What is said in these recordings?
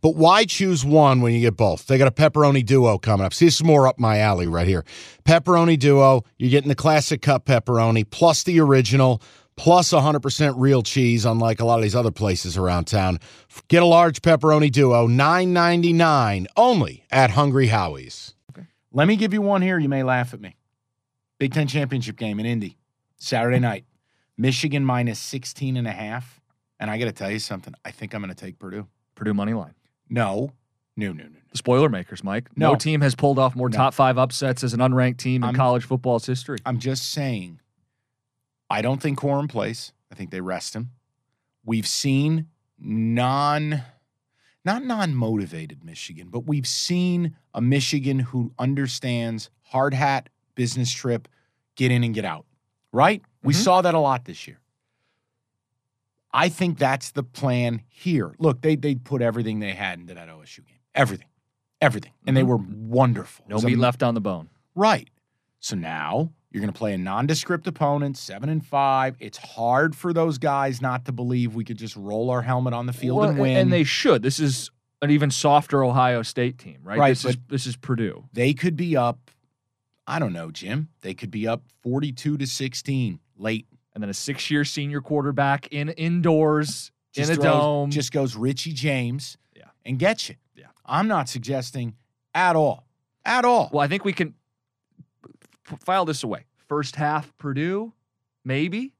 But why choose one when you get both? They got a pepperoni duo coming up. See, this is more up my alley right here. Pepperoni duo, you're getting the classic cup pepperoni plus the original plus 100% real cheese, unlike a lot of these other places around town. Get a large pepperoni duo, $9.99 only at Hungry Howie's. Okay. Let me give you one here. You may laugh at me. Big Ten championship game in Indy, Saturday night. Michigan minus 16 and a half. And I got to tell you something. I think I'm going to take Purdue. Purdue money line. No, no, no, no. The spoiler makers, Mike. No, No. team has pulled off more No. top five upsets as an unranked team in I'm- college football's history. I'm just saying, I don't think Corum plays. I think they rest him. We've seen non, not non motivated Michigan, but we've seen a Michigan who understands hard hat, business trip, get in and get out, right? We Mhm. saw that a lot this year. I think that's the plan here. Look, they they put everything they had into that OSU game. Everything. Everything. And they Mhm. were wonderful. No meat left on the bone. Right. So now you're going to play a nondescript opponent, seven and five. It's hard for those guys not to believe we could just roll our helmet on the field Well, and win. And they should. This is an even softer Ohio State team, right? Right, This is this is Purdue. they could be up. I don't know, Jim. They could be up forty-two to sixteen late. And then a six-year senior quarterback in indoors Just in a throws- dome. Just goes Richie James. Yeah. And gets you. Yeah. I'm not suggesting at all. At all. well, I think we can file this away. First half, Purdue, maybe.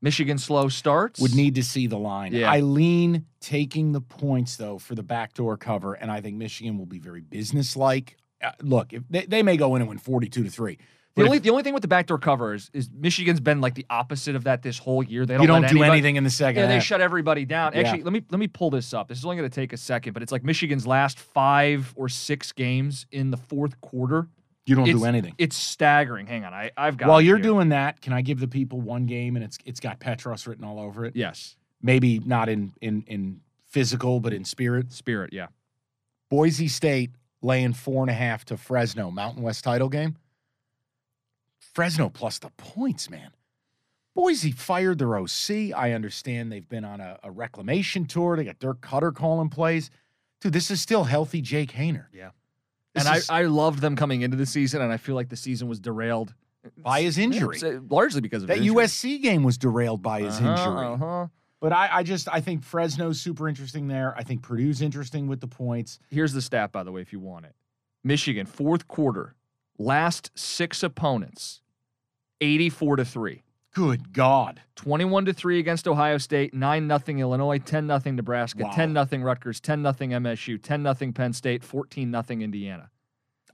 Michigan slow starts. would need to see the line. Yeah. I lean taking the points though for the backdoor cover, and I think Michigan will be very businesslike. Uh, look, if they, they may go in and win forty-two to three. The But only if the only thing with the backdoor cover is, is Michigan's been like the opposite of that this whole year. They don't you don't do anybody- anything in the second Yeah, they shut everybody down. Yeah. Actually, let me let me pull this up. This is only going to take a second, but it's like Michigan's last five or six games in the fourth quarter. you don't do anything. It's staggering. Hang on, I I've got. While you're here. doing that, can I give the people one game and it's it's got Petros written all over it? yes, Maybe not in in in physical, but in spirit. Spirit. Yeah, Boise State laying four and a half to Fresno Mountain West title game. Fresno plus the points, man. Boise fired their OC. I understand they've been on a, a reclamation tour. They got Dirk Koetter calling plays. Dude, this is still healthy Jake Haener. Yeah. This and is I I loved them coming into the season, and I feel like the season was derailed by his injury. Yeah, largely because of that. USC game was derailed by his Uh-huh, injury. uh-huh. But I, I just I think Fresno's super interesting there. I think Purdue's interesting with the points. Here's the stat, by the way, if you want it. Michigan fourth quarter, last six opponents, eighty-four to three. Good God. 21 to 3 against Ohio State, 9 nothing Illinois, 10 nothing Nebraska, Wow. 10 nothing Rutgers, 10 nothing MSU, 10 nothing Penn State, 14 nothing Indiana.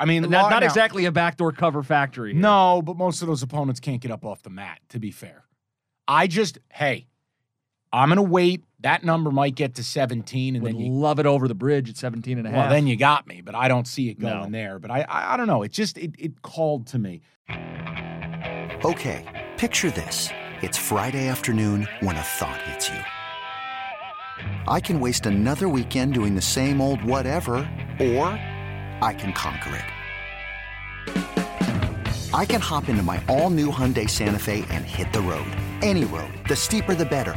I mean, Not, not now- exactly a backdoor cover factory. here. No, but most of those opponents can't get up off the mat, to be fair. I just, hey, I'm going to wait. That number might get to 17, and Would then you, love it over the bridge at 17 and a half. well, then you got me, but I don't see it going No. there. But I, I, I don't know. It just, it, it called to me. Okay, picture this. It's Friday afternoon when a thought hits you. I can waste another weekend doing the same old whatever, or I can conquer it. I can hop into my all new Hyundai Santa Fe and hit the road. Any road. The steeper, the better.